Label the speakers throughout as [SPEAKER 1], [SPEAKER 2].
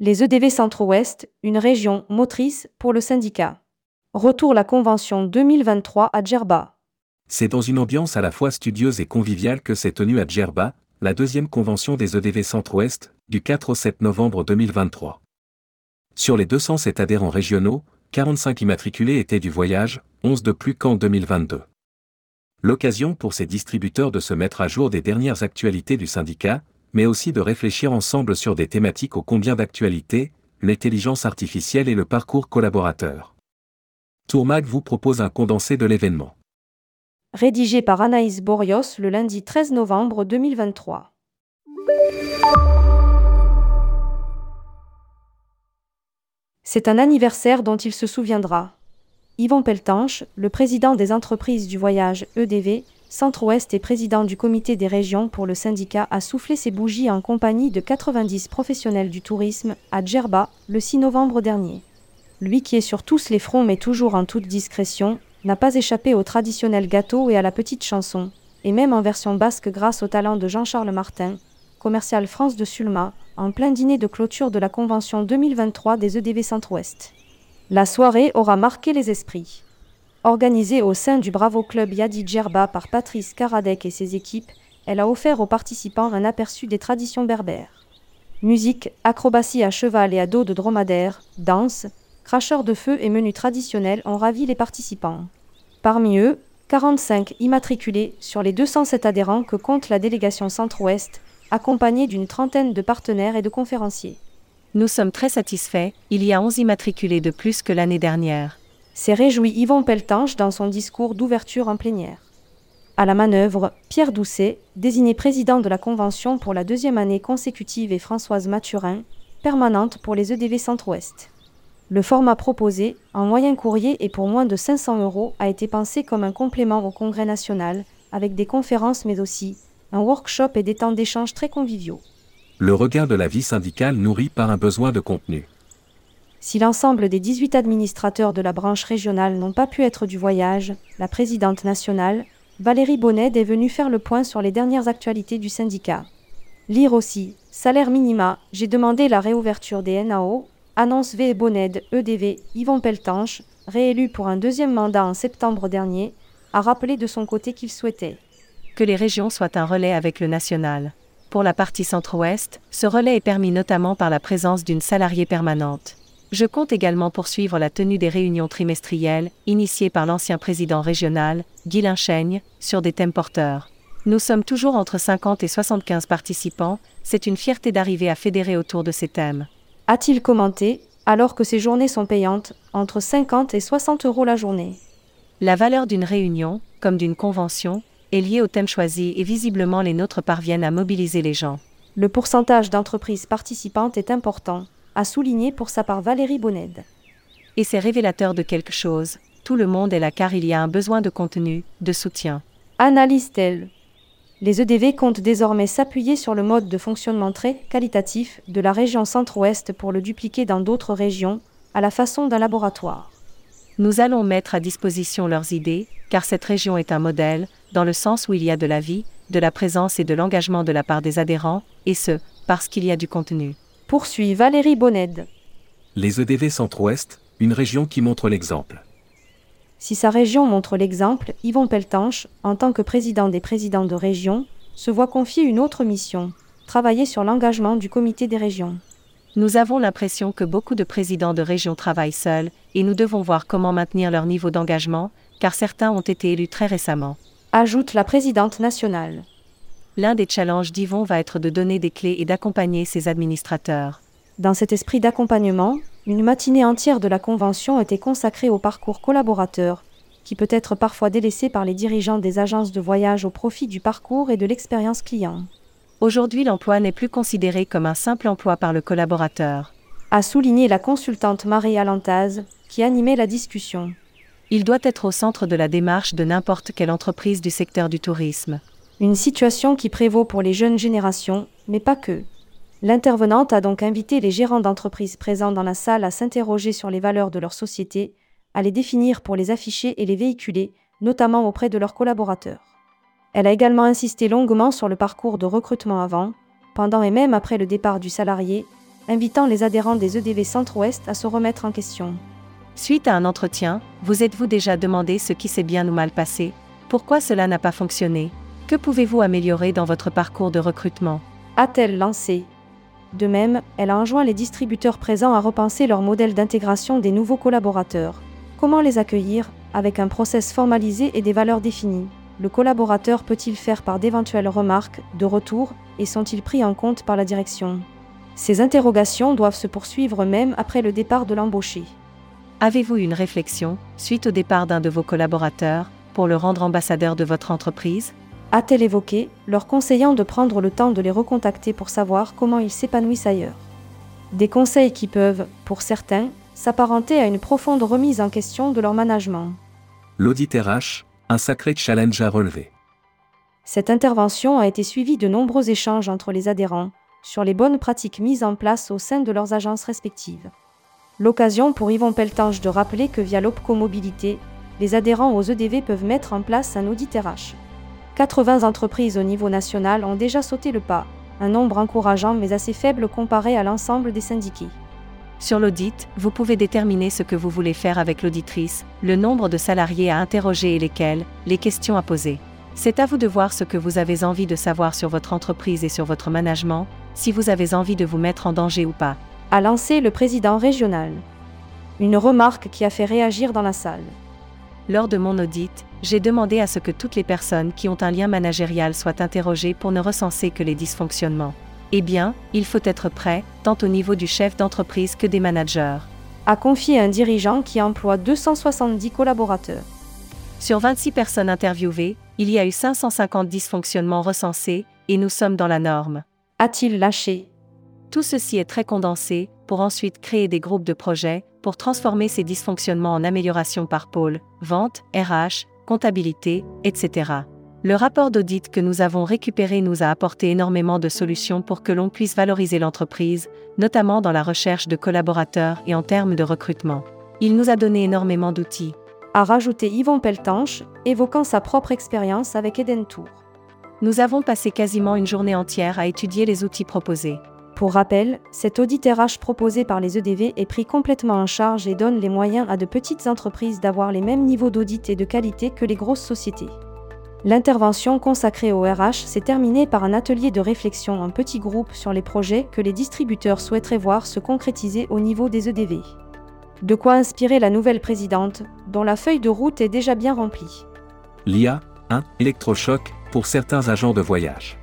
[SPEAKER 1] Les EDV Centre-Ouest, une région motrice pour le syndicat. Retour la convention 2023 à Djerba.
[SPEAKER 2] C'est dans une ambiance à la fois studieuse et conviviale que s'est tenue à Djerba, la deuxième convention des EDV Centre-Ouest, du 4 au 7 novembre 2023. Sur les 207 adhérents régionaux, 45 immatriculés étaient du voyage, 11 de plus qu'en 2022. L'occasion pour ces distributeurs de se mettre à jour des dernières actualités du syndicat, mais aussi de réfléchir ensemble sur des thématiques ô combien d'actualité, l'intelligence artificielle et le parcours collaborateur. Tourmag vous propose un condensé de l'événement.
[SPEAKER 1] Rédigé par Anaïs Borios le lundi 13 novembre 2023. C'est un anniversaire dont il se souviendra. Yvon Peltanche, le président des entreprises du voyage EDV, Centre-Ouest et président du comité des régions pour le syndicat, a soufflé ses bougies en compagnie de 90 professionnels du tourisme à Djerba le 6 novembre dernier. Lui qui est sur tous les fronts mais toujours en toute discrétion, n'a pas échappé au traditionnel gâteau et à la petite chanson, et même en version basque grâce au talent de Jean-Charles Martin, commercial France de Sulma, en plein dîner de clôture de la convention 2023 des EDV Centre-Ouest. La soirée aura marqué les esprits. Organisée au sein du Bravo Club Yadi Djerba par Patrice Karadec et ses équipes, elle a offert aux participants un aperçu des traditions berbères. Musique, acrobatie à cheval et à dos de dromadaire, danse, cracheurs de feu et menus traditionnels ont ravi les participants. Parmi eux, 45 immatriculés sur les 207 adhérents que compte la délégation Centre-Ouest, accompagnée d'une trentaine de partenaires et de conférenciers.
[SPEAKER 3] Nous sommes très satisfaits, il y a 11 immatriculés de plus que l'année dernière
[SPEAKER 1] s'est réjoui Yvon Peltanche dans son discours d'ouverture en plénière. À la manœuvre, Pierre Doucet, désigné président de la Convention pour la deuxième année consécutive et Françoise Mathurin, permanente pour les EDV Centre-Ouest. Le format proposé, en moyen courrier et pour moins de 500 euros, a été pensé comme un complément au Congrès national, avec des conférences mais aussi un workshop et des temps d'échange très conviviaux.
[SPEAKER 2] Le regard de la vie syndicale nourri par un besoin de contenu.
[SPEAKER 1] Si l'ensemble des 18 administrateurs de la branche régionale n'ont pas pu être du voyage, la présidente nationale, Valérie Bonnet, est venue faire le point sur les dernières actualités du syndicat. Lire aussi, salaire minima, j'ai demandé la réouverture des NAO, annonce V. Bonnet, EDV, Yvon Peltanche, réélu pour un deuxième mandat en septembre dernier, a rappelé de son côté qu'il souhaitait
[SPEAKER 3] que les régions soient un relais avec le national. Pour la partie centre-ouest, ce relais est permis notamment par la présence d'une salariée permanente. Je compte également poursuivre la tenue des réunions trimestrielles, initiées par l'ancien président régional, Guy Linchaigne, sur des thèmes porteurs. Nous sommes toujours entre 50 et 75 participants, c'est une fierté d'arriver à fédérer autour de ces thèmes.
[SPEAKER 1] A-t-il commenté, alors que ces journées sont payantes, entre 50 et 60 euros la journée?
[SPEAKER 3] La valeur d'une réunion, comme d'une convention, est liée au thème choisi et visiblement les nôtres parviennent à mobiliser les gens.
[SPEAKER 1] Le pourcentage d'entreprises participantes est important, a souligné pour sa part Valérie Bonned.
[SPEAKER 3] Et c'est révélateur de quelque chose. Tout le monde est là car il y a un besoin de contenu, de soutien.
[SPEAKER 1] Analyse-t-elle Les EDV comptent désormais s'appuyer sur le mode de fonctionnement très qualitatif de la région centre-ouest pour le dupliquer dans d'autres régions, à la façon d'un laboratoire.
[SPEAKER 3] Nous allons mettre à disposition leurs idées, car cette région est un modèle, dans le sens où il y a de la vie, de la présence et de l'engagement de la part des adhérents, et ce, parce qu'il y a du contenu
[SPEAKER 1] poursuit Valérie Bonned.
[SPEAKER 2] Les EDV Centre-Ouest, une région qui montre l'exemple.
[SPEAKER 1] Si sa région montre l'exemple, Yvon Peltanche, en tant que président des présidents de région, se voit confier une autre mission, travailler sur l'engagement du comité des régions.
[SPEAKER 3] Nous avons l'impression que beaucoup de présidents de régions travaillent seuls, et nous devons voir comment maintenir leur niveau d'engagement, car certains ont été élus très récemment.
[SPEAKER 1] Ajoute la présidente nationale
[SPEAKER 3] l'un des challenges d'Yvon va être de donner des clés et d'accompagner ses administrateurs.
[SPEAKER 1] Dans cet esprit d'accompagnement, une matinée entière de la convention était consacrée au parcours collaborateur, qui peut être parfois délaissé par les dirigeants des agences de voyage au profit du parcours et de l'expérience client.
[SPEAKER 3] Aujourd'hui, l'emploi n'est plus considéré comme un simple emploi par le collaborateur.
[SPEAKER 1] A souligné la consultante Marie Alantaz, qui animait la discussion.
[SPEAKER 3] Il doit être au centre de la démarche de n'importe quelle entreprise du secteur du tourisme.
[SPEAKER 1] Une situation qui prévaut pour les jeunes générations, mais pas que. L'intervenante a donc invité les gérants d'entreprises présents dans la salle à s'interroger sur les valeurs de leur société, à les définir pour les afficher et les véhiculer, notamment auprès de leurs collaborateurs. Elle a également insisté longuement sur le parcours de recrutement avant, pendant et même après le départ du salarié, invitant les adhérents des EDV Centre-Ouest à se remettre en question.
[SPEAKER 3] Suite à un entretien, vous êtes-vous déjà demandé ce qui s'est bien ou mal passé? Pourquoi cela n'a pas fonctionné? Que pouvez-vous améliorer dans votre parcours de recrutement?
[SPEAKER 1] A-t-elle lancé? De même, elle a enjoint les distributeurs présents à repenser leur modèle d'intégration des nouveaux collaborateurs. Comment les accueillir? Avec un process formalisé et des valeurs définies. Le collaborateur peut-il faire part d'éventuelles remarques, de retours, et sont-ils pris en compte par la direction? Ces interrogations doivent se poursuivre même après le départ de l'embauché.
[SPEAKER 3] Avez-vous une réflexion, suite au départ d'un de vos collaborateurs, pour le rendre ambassadeur de votre entreprise?
[SPEAKER 1] A-t-elle évoqué, leur conseillant de prendre le temps de les recontacter pour savoir comment ils s'épanouissent ailleurs Des conseils qui peuvent, pour certains, s'apparenter à une profonde remise en question de leur management.
[SPEAKER 2] L'audit RH, un sacré challenge à relever.
[SPEAKER 1] Cette intervention a été suivie de nombreux échanges entre les adhérents sur les bonnes pratiques mises en place au sein de leurs agences respectives. L'occasion pour Yvon Peltange de rappeler que via l'OPCO Mobilité, les adhérents aux EDV peuvent mettre en place un audit RH. 80 entreprises au niveau national ont déjà sauté le pas, un nombre encourageant mais assez faible comparé à l'ensemble des syndiqués.
[SPEAKER 3] Sur l'audit, vous pouvez déterminer ce que vous voulez faire avec l'auditrice, le nombre de salariés à interroger et lesquels, les questions à poser. C'est à vous de voir ce que vous avez envie de savoir sur votre entreprise et sur votre management, si vous avez envie de vous mettre en danger ou pas
[SPEAKER 1] a lancé le président régional. Une remarque qui a fait réagir dans la salle.
[SPEAKER 3] Lors de mon audit, j'ai demandé à ce que toutes les personnes qui ont un lien managérial soient interrogées pour ne recenser que les dysfonctionnements. Eh bien, il faut être prêt, tant au niveau du chef d'entreprise que des managers.
[SPEAKER 1] A confié un dirigeant qui emploie 270 collaborateurs.
[SPEAKER 3] Sur 26 personnes interviewées, il y a eu 550 dysfonctionnements recensés, et nous sommes dans la norme.
[SPEAKER 1] A-t-il lâché?
[SPEAKER 3] Tout ceci est très condensé, pour ensuite créer des groupes de projets, pour transformer ces dysfonctionnements en amélioration par pôle, vente, RH, comptabilité, etc. Le rapport d'audit que nous avons récupéré nous a apporté énormément de solutions pour que l'on puisse valoriser l'entreprise, notamment dans la recherche de collaborateurs et en termes de recrutement. Il nous a donné énormément d'outils.
[SPEAKER 1] A rajouté Yvon Peltanche, évoquant sa propre expérience avec Eden Tour.
[SPEAKER 3] Nous avons passé quasiment une journée entière à étudier les outils proposés.
[SPEAKER 1] Pour rappel, cet audit RH proposé par les EDV est pris complètement en charge et donne les moyens à de petites entreprises d'avoir les mêmes niveaux d'audit et de qualité que les grosses sociétés. L'intervention consacrée au RH s'est terminée par un atelier de réflexion en petits groupes sur les projets que les distributeurs souhaiteraient voir se concrétiser au niveau des EDV. De quoi inspirer la nouvelle présidente, dont la feuille de route est déjà bien remplie.
[SPEAKER 2] L'IA, un électrochoc pour certains agents de voyage.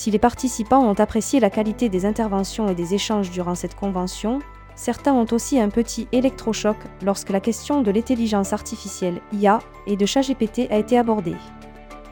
[SPEAKER 1] Si les participants ont apprécié la qualité des interventions et des échanges durant cette convention, certains ont aussi un petit électrochoc lorsque la question de l'intelligence artificielle IA et de ChatGPT a été abordée.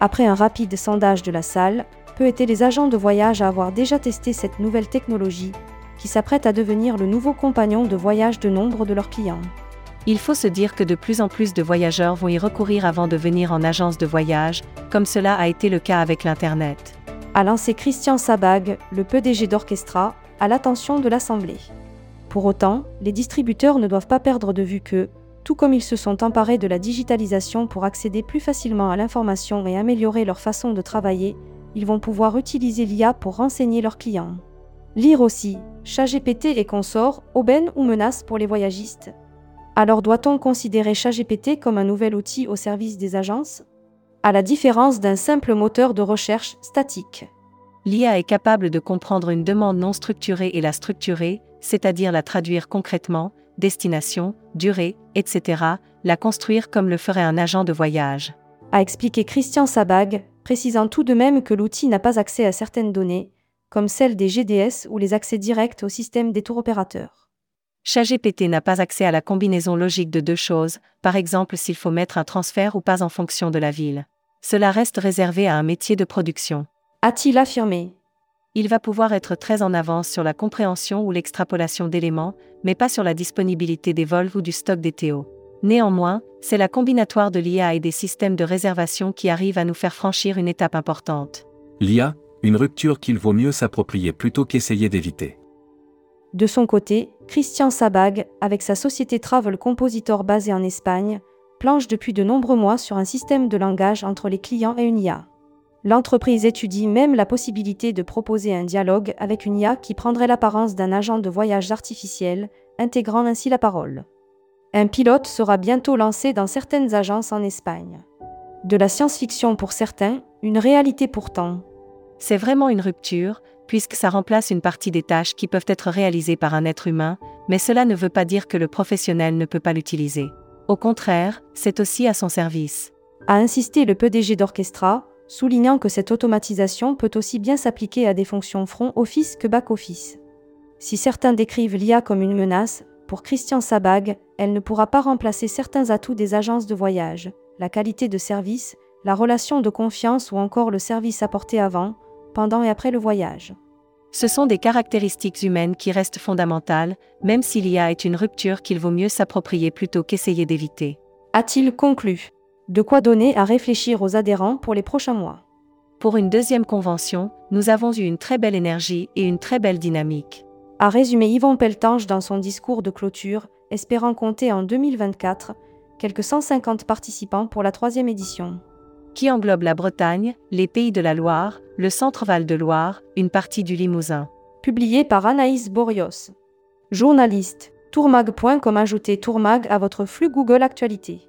[SPEAKER 1] Après un rapide sondage de la salle, peu étaient les agents de voyage à avoir déjà testé cette nouvelle technologie, qui s'apprête à devenir le nouveau compagnon de voyage de nombre de leurs clients.
[SPEAKER 3] Il faut se dire que de plus en plus de voyageurs vont y recourir avant de venir en agence de voyage, comme cela a été le cas avec l'Internet
[SPEAKER 1] a lancé Christian Sabag, le PDG d'Orchestra, à l'attention de l'Assemblée. Pour autant, les distributeurs ne doivent pas perdre de vue que, tout comme ils se sont emparés de la digitalisation pour accéder plus facilement à l'information et améliorer leur façon de travailler, ils vont pouvoir utiliser l'IA pour renseigner leurs clients. Lire aussi, ChatGPT et consorts, aubaine ou menace pour les voyagistes. Alors doit-on considérer ChatGPT comme un nouvel outil au service des agences? À la différence d'un simple moteur de recherche statique.
[SPEAKER 3] L'IA est capable de comprendre une demande non structurée et la structurer, c'est-à-dire la traduire concrètement, destination, durée, etc., la construire comme le ferait un agent de voyage.
[SPEAKER 1] A expliqué Christian Sabag, précisant tout de même que l'outil n'a pas accès à certaines données, comme celles des GDS ou les accès directs au système des tours opérateurs.
[SPEAKER 3] ChatGPT n'a pas accès à la combinaison logique de deux choses, par exemple s'il faut mettre un transfert ou pas en fonction de la ville cela reste réservé à un métier de production.
[SPEAKER 1] A-t-il affirmé?
[SPEAKER 3] Il va pouvoir être très en avance sur la compréhension ou l'extrapolation d'éléments, mais pas sur la disponibilité des vols ou du stock des TO. Néanmoins, c'est la combinatoire de l'IA et des systèmes de réservation qui arrive à nous faire franchir une étape importante.
[SPEAKER 2] L'IA, une rupture qu'il vaut mieux s'approprier plutôt qu'essayer d'éviter.
[SPEAKER 1] De son côté, Christian Sabag, avec sa société Travel Compositor basée en Espagne, planche depuis de nombreux mois sur un système de langage entre les clients et une IA. L'entreprise étudie même la possibilité de proposer un dialogue avec une IA qui prendrait l'apparence d'un agent de voyage artificiel, intégrant ainsi la parole. Un pilote sera bientôt lancé dans certaines agences en Espagne. De la science-fiction pour certains, une réalité pourtant.
[SPEAKER 3] C'est vraiment une rupture, puisque ça remplace une partie des tâches qui peuvent être réalisées par un être humain, mais cela ne veut pas dire que le professionnel ne peut pas l'utiliser. Au contraire, c'est aussi à son service.
[SPEAKER 1] A insisté le PDG d'Orchestra, soulignant que cette automatisation peut aussi bien s'appliquer à des fonctions front office que back office. Si certains décrivent l'IA comme une menace, pour Christian Sabag, elle ne pourra pas remplacer certains atouts des agences de voyage, la qualité de service, la relation de confiance ou encore le service apporté avant, pendant et après le voyage.
[SPEAKER 3] Ce sont des caractéristiques humaines qui restent fondamentales, même si l'IA est une rupture qu'il vaut mieux s'approprier plutôt qu'essayer d'éviter.
[SPEAKER 1] A-t-il conclu? De quoi donner à réfléchir aux adhérents pour les prochains mois?
[SPEAKER 3] Pour une deuxième convention, nous avons eu une très belle énergie et une très belle dynamique.
[SPEAKER 1] A résumé Yvon Peltange dans son discours de clôture, espérant compter en 2024 quelques 150 participants pour la troisième édition
[SPEAKER 3] qui englobe la Bretagne, les Pays de la Loire, le Centre-Val de Loire, une partie du Limousin.
[SPEAKER 1] Publié par Anaïs Borios. Journaliste. Tourmag.com Ajoutez Tourmag à votre flux Google Actualité.